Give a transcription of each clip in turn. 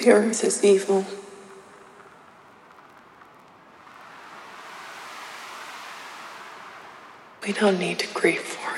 The earth is evil. We don't need to grieve for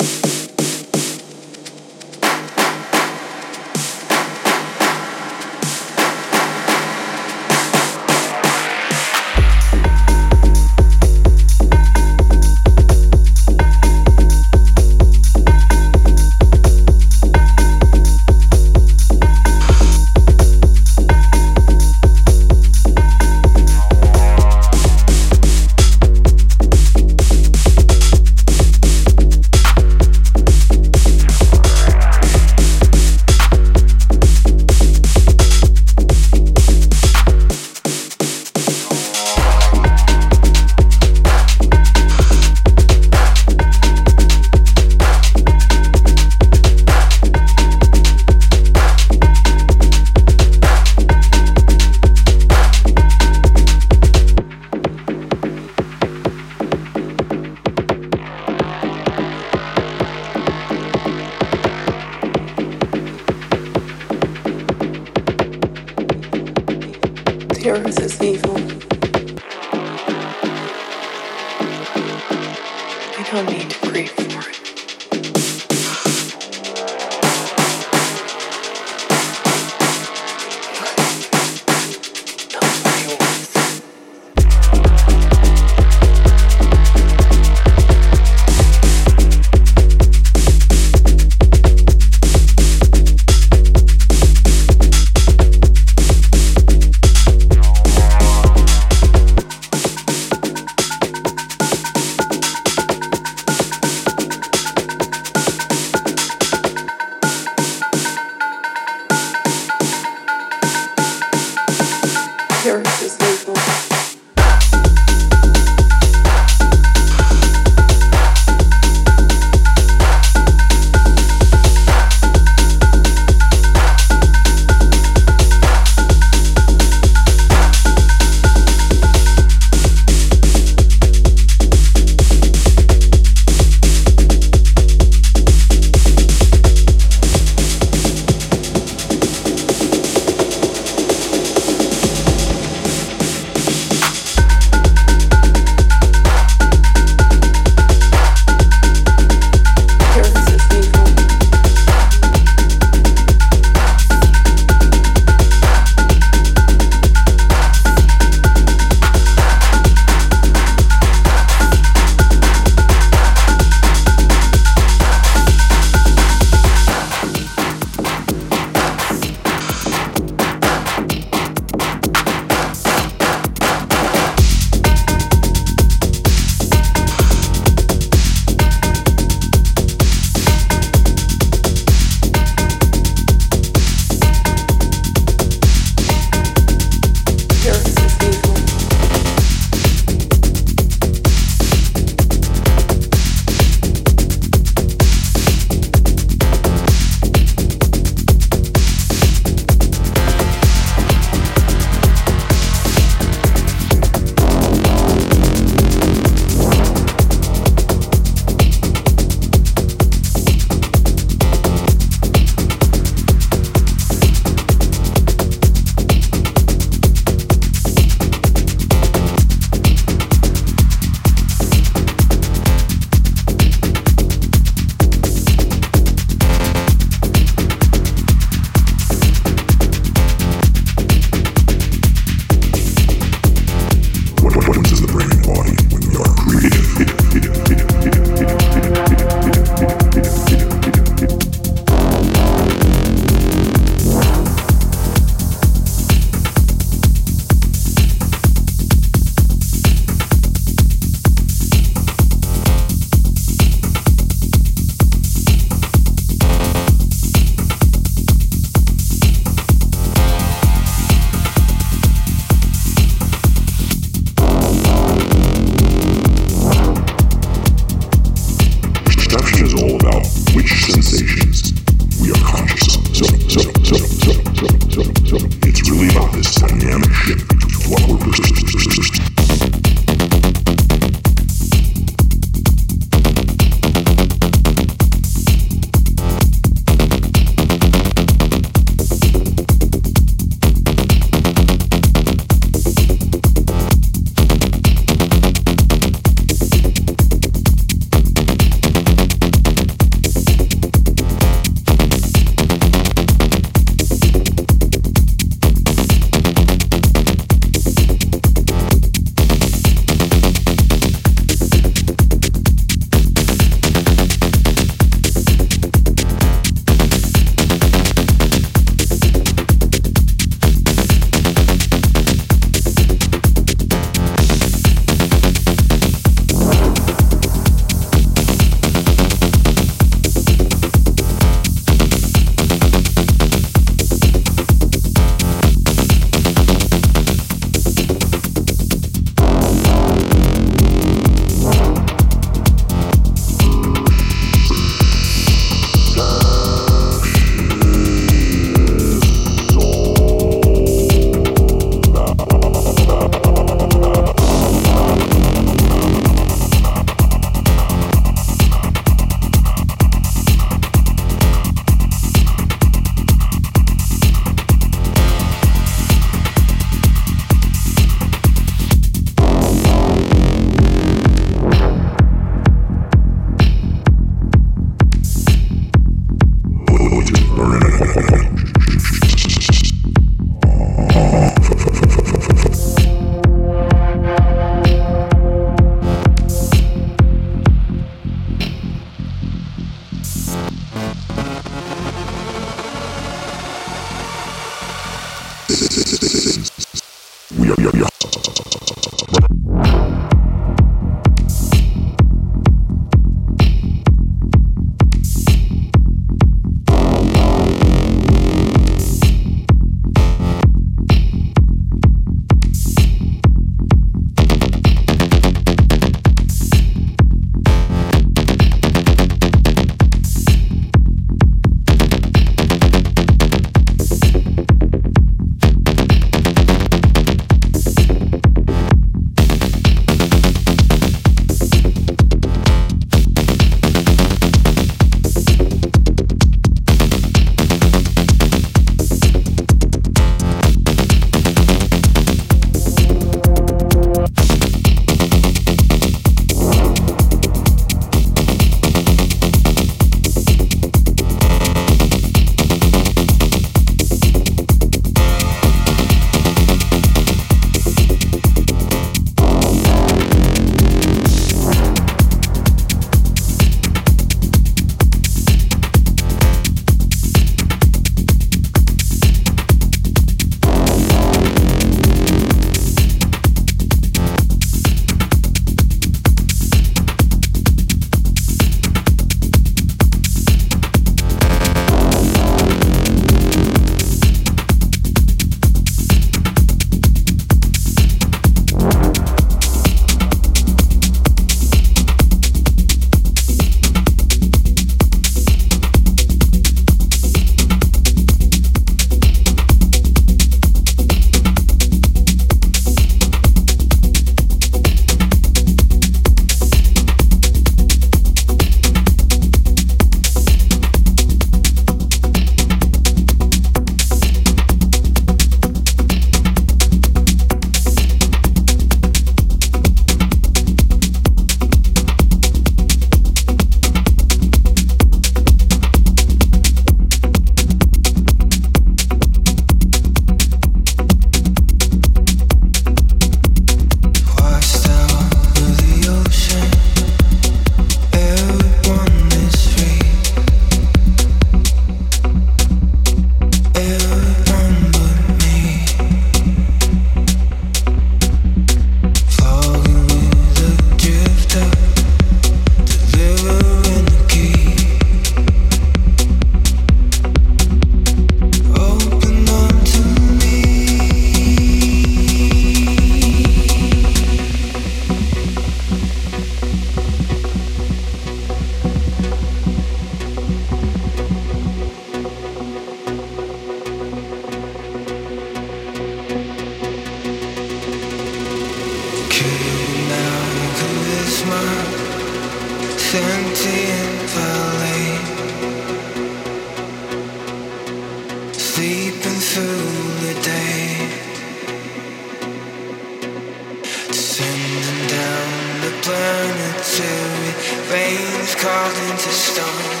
interplanetary rains carved into stone.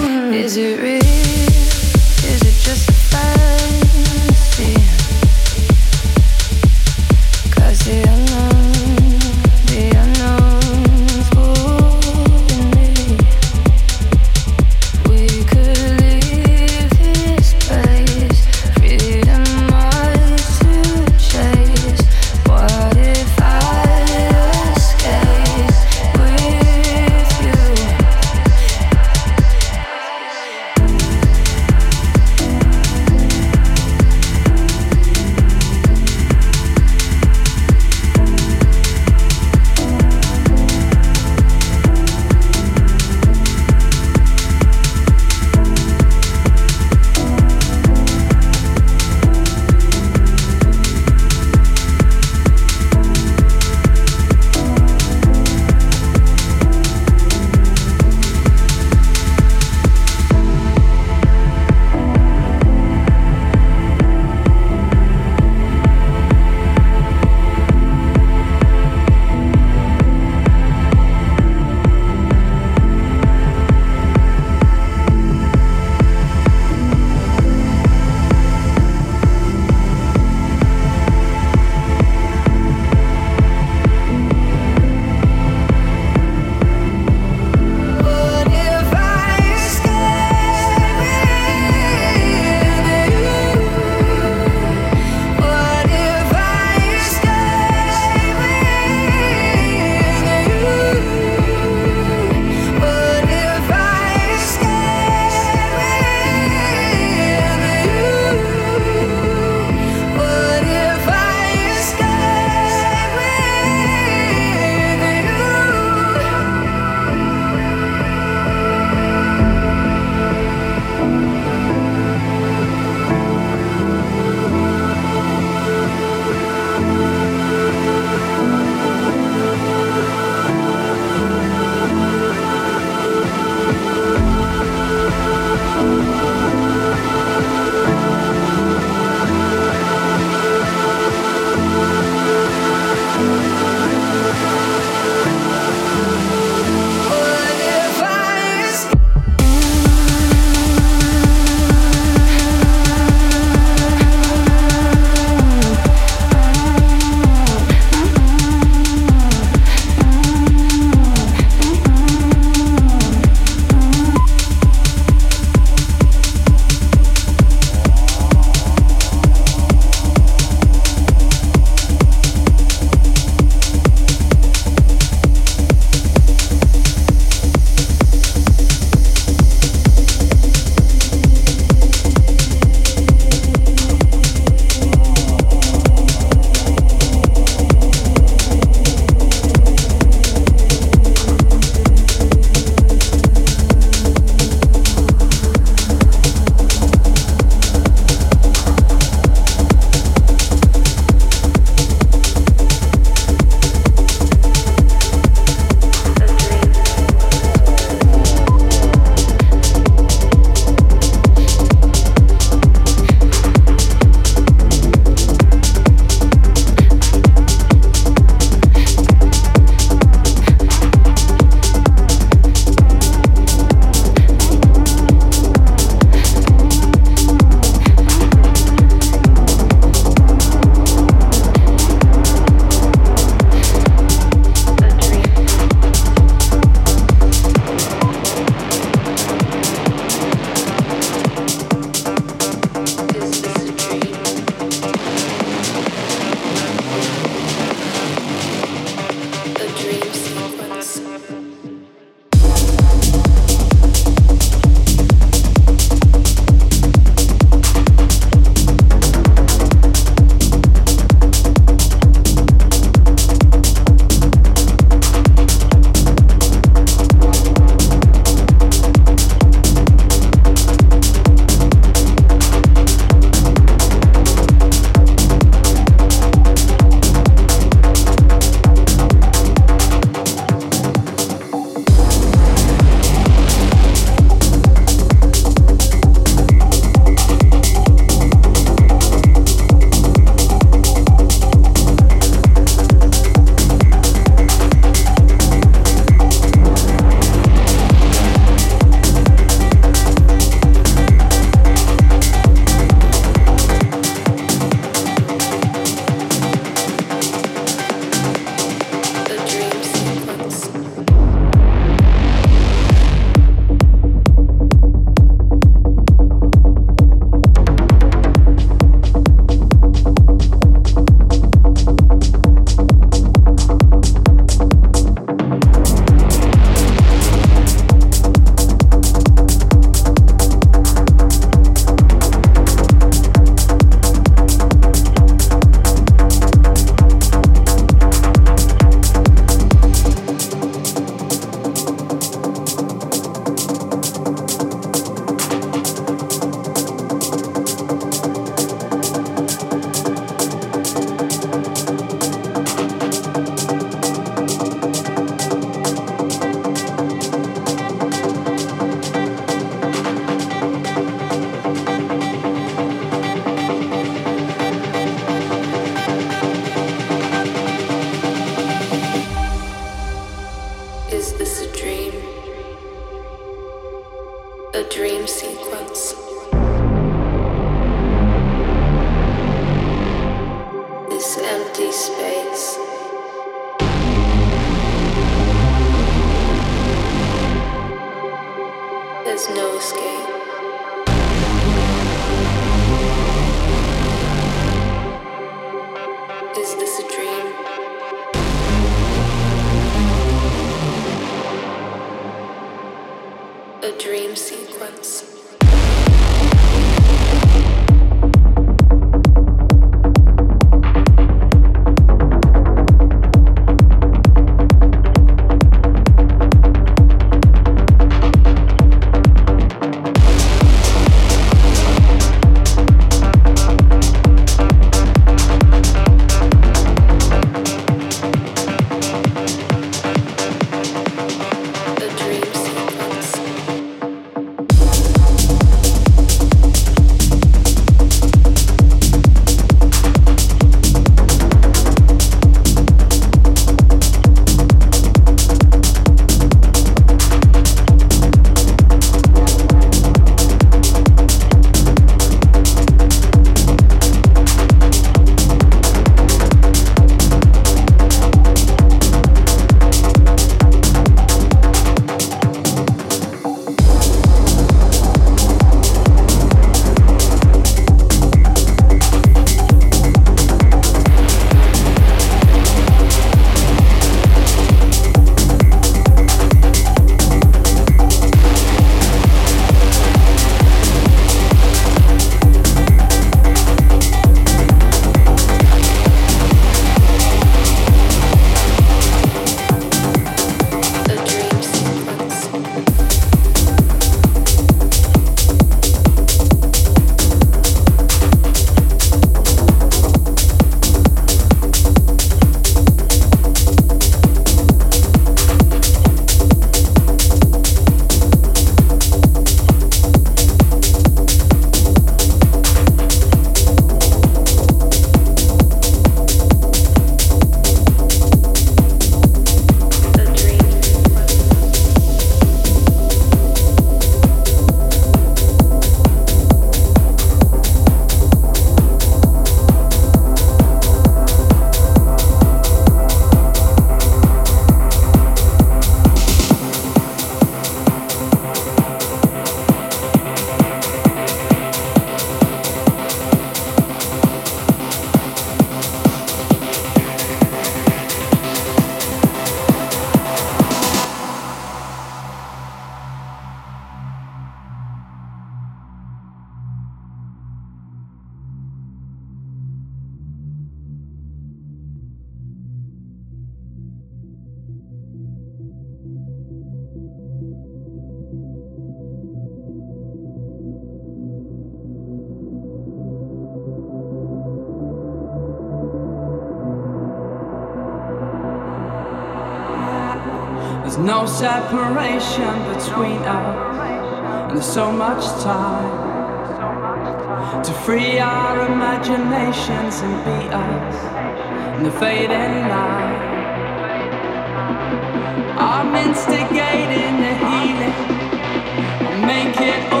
Instigating the healing, make it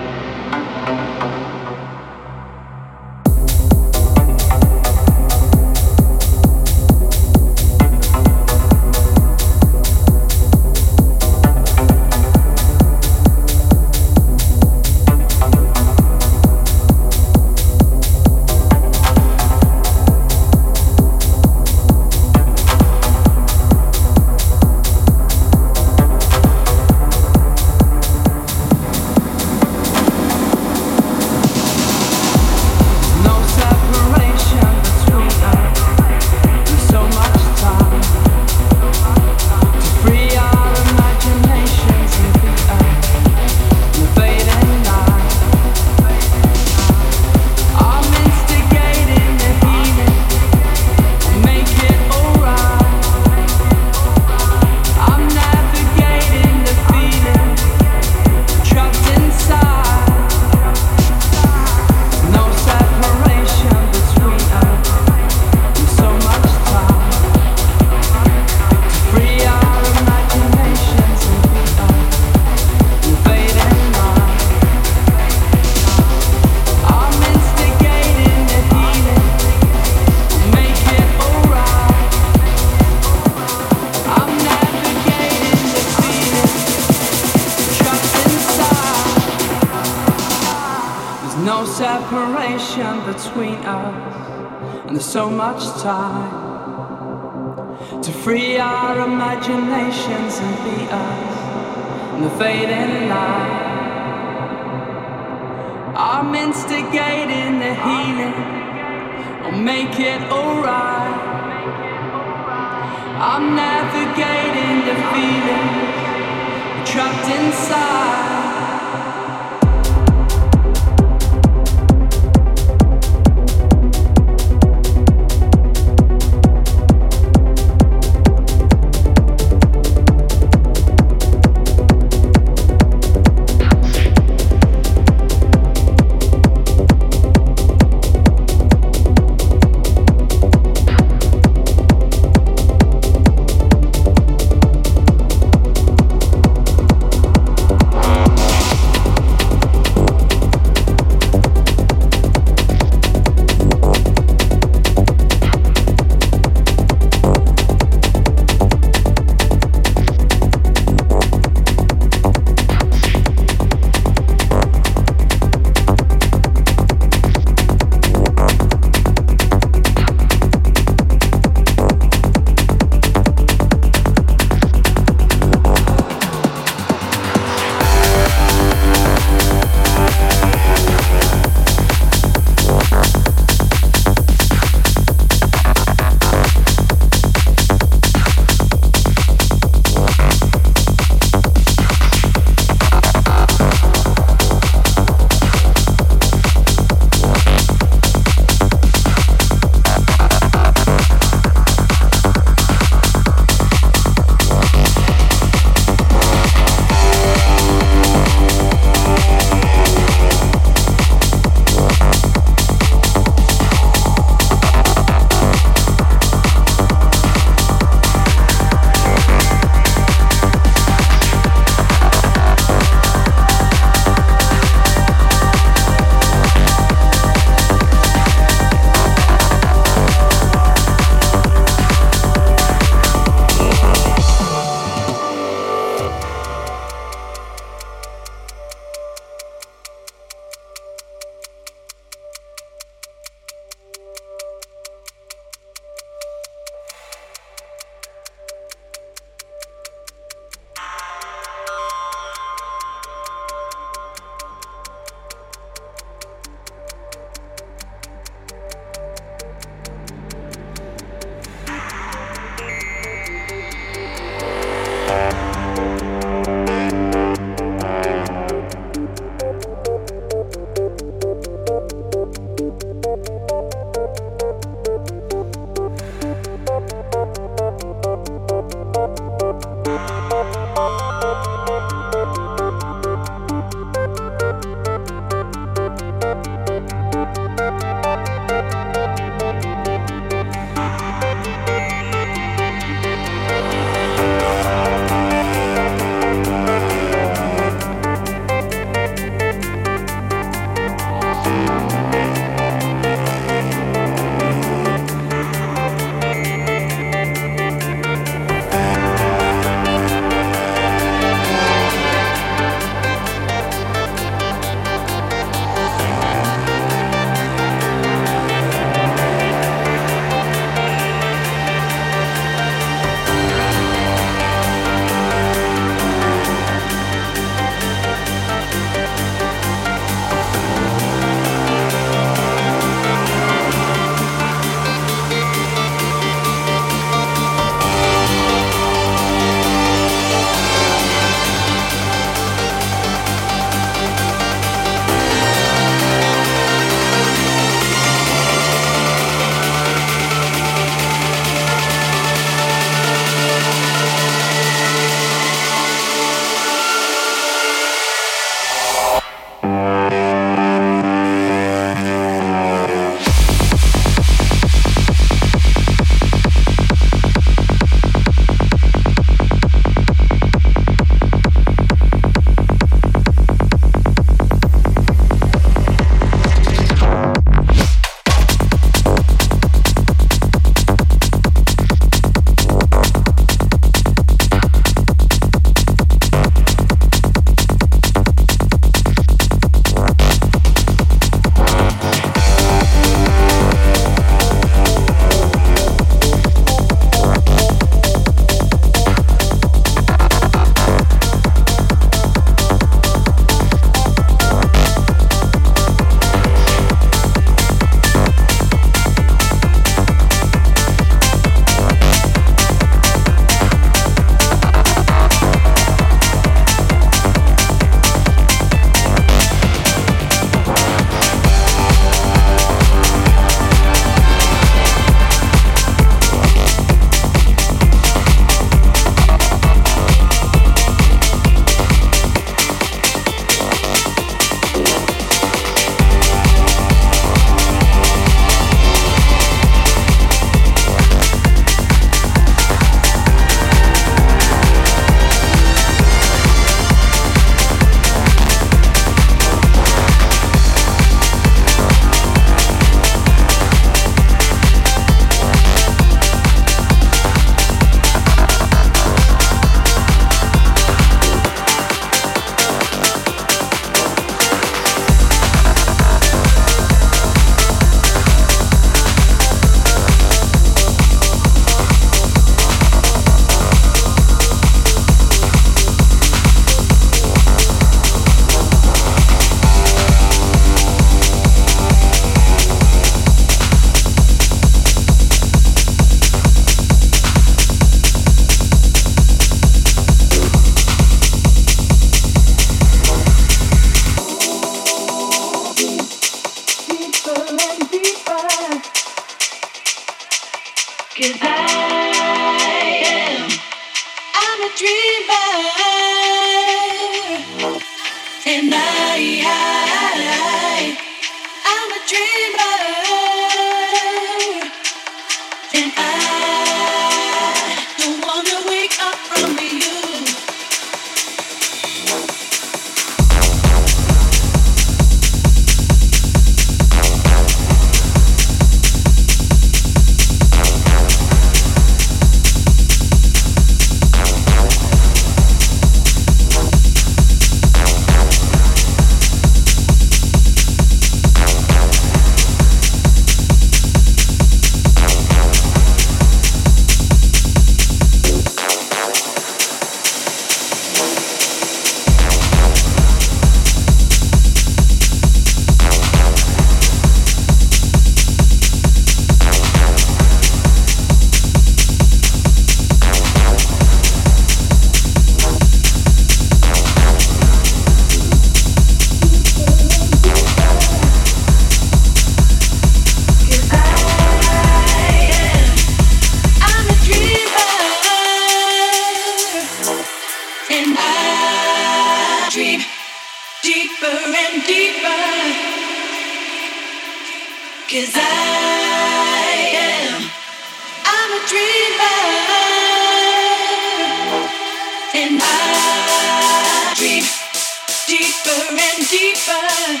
deeper.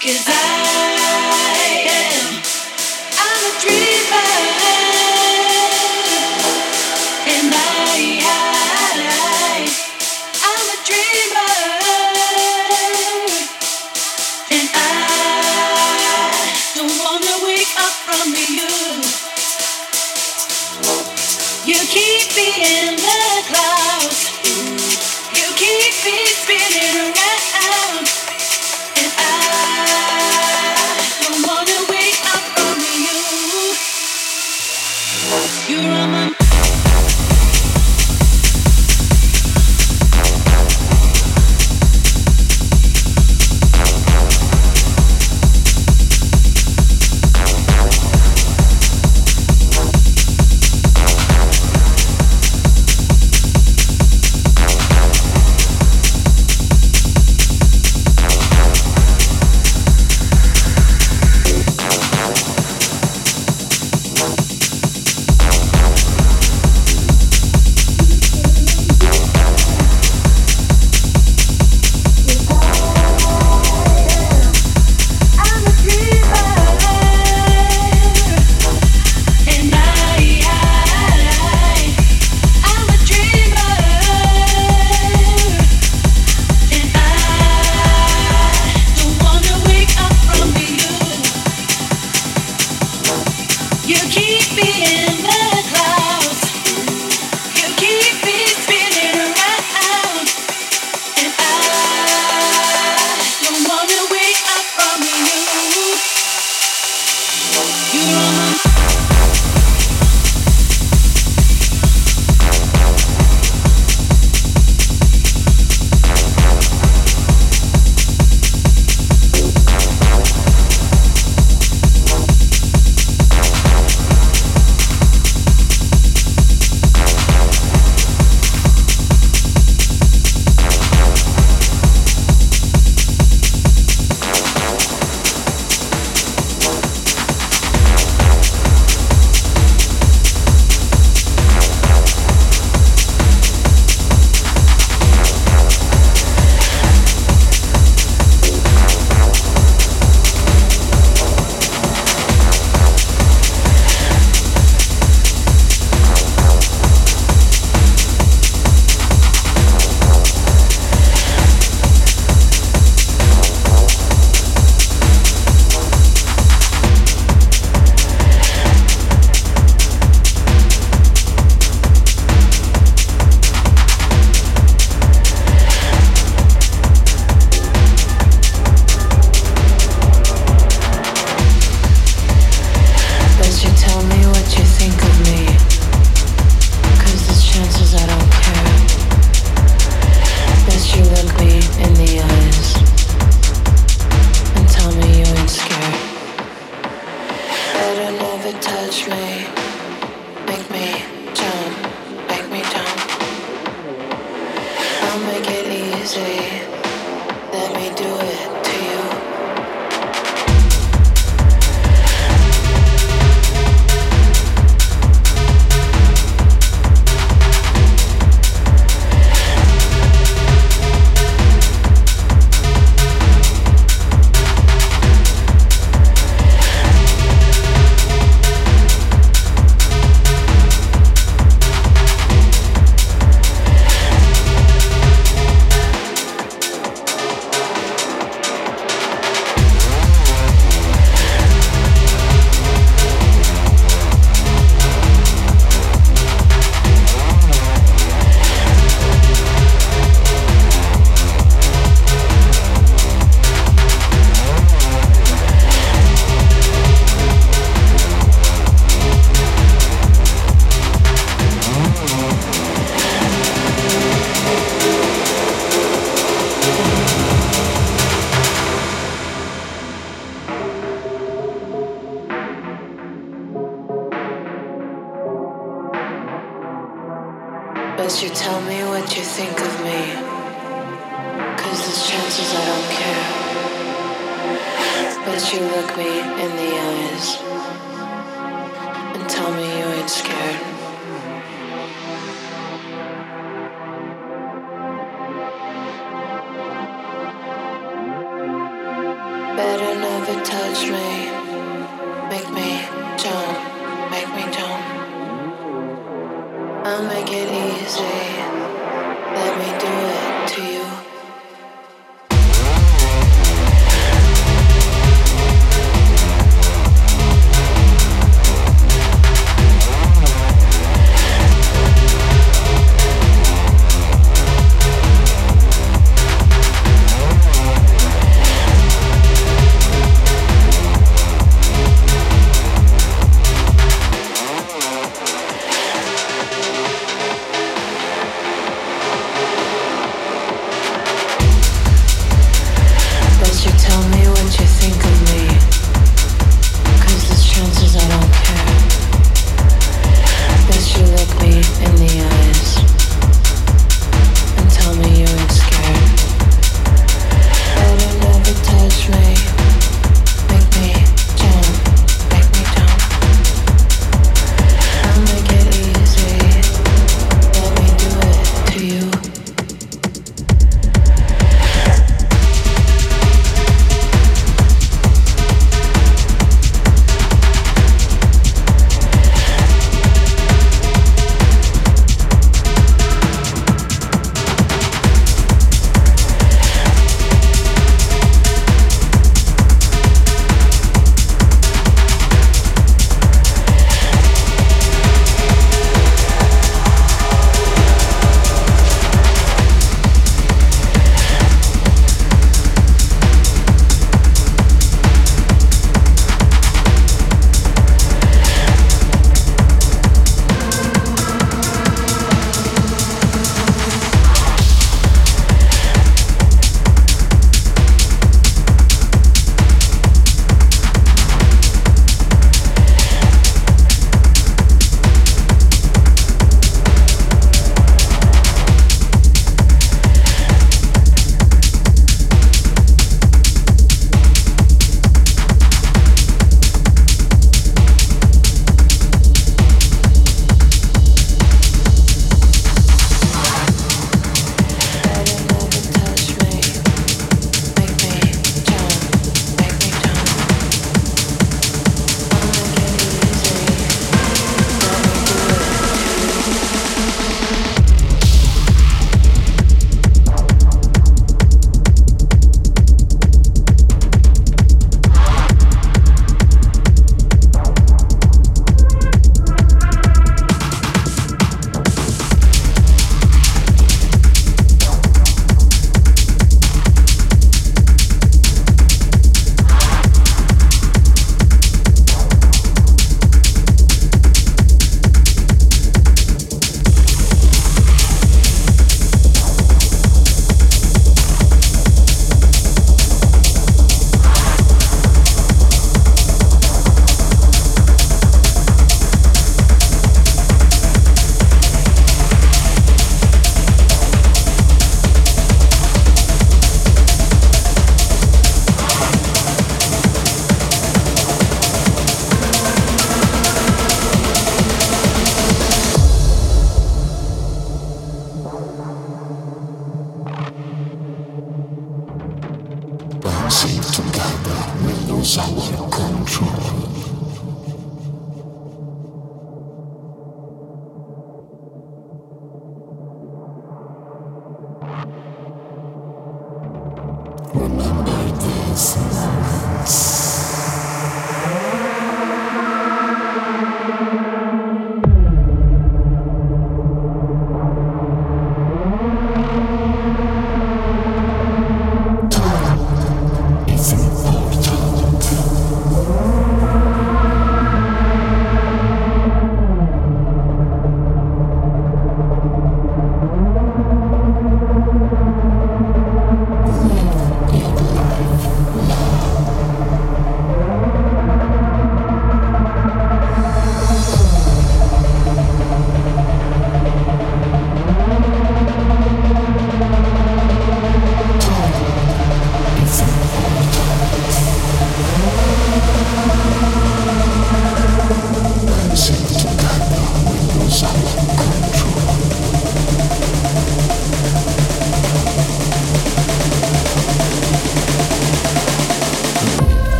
Cause I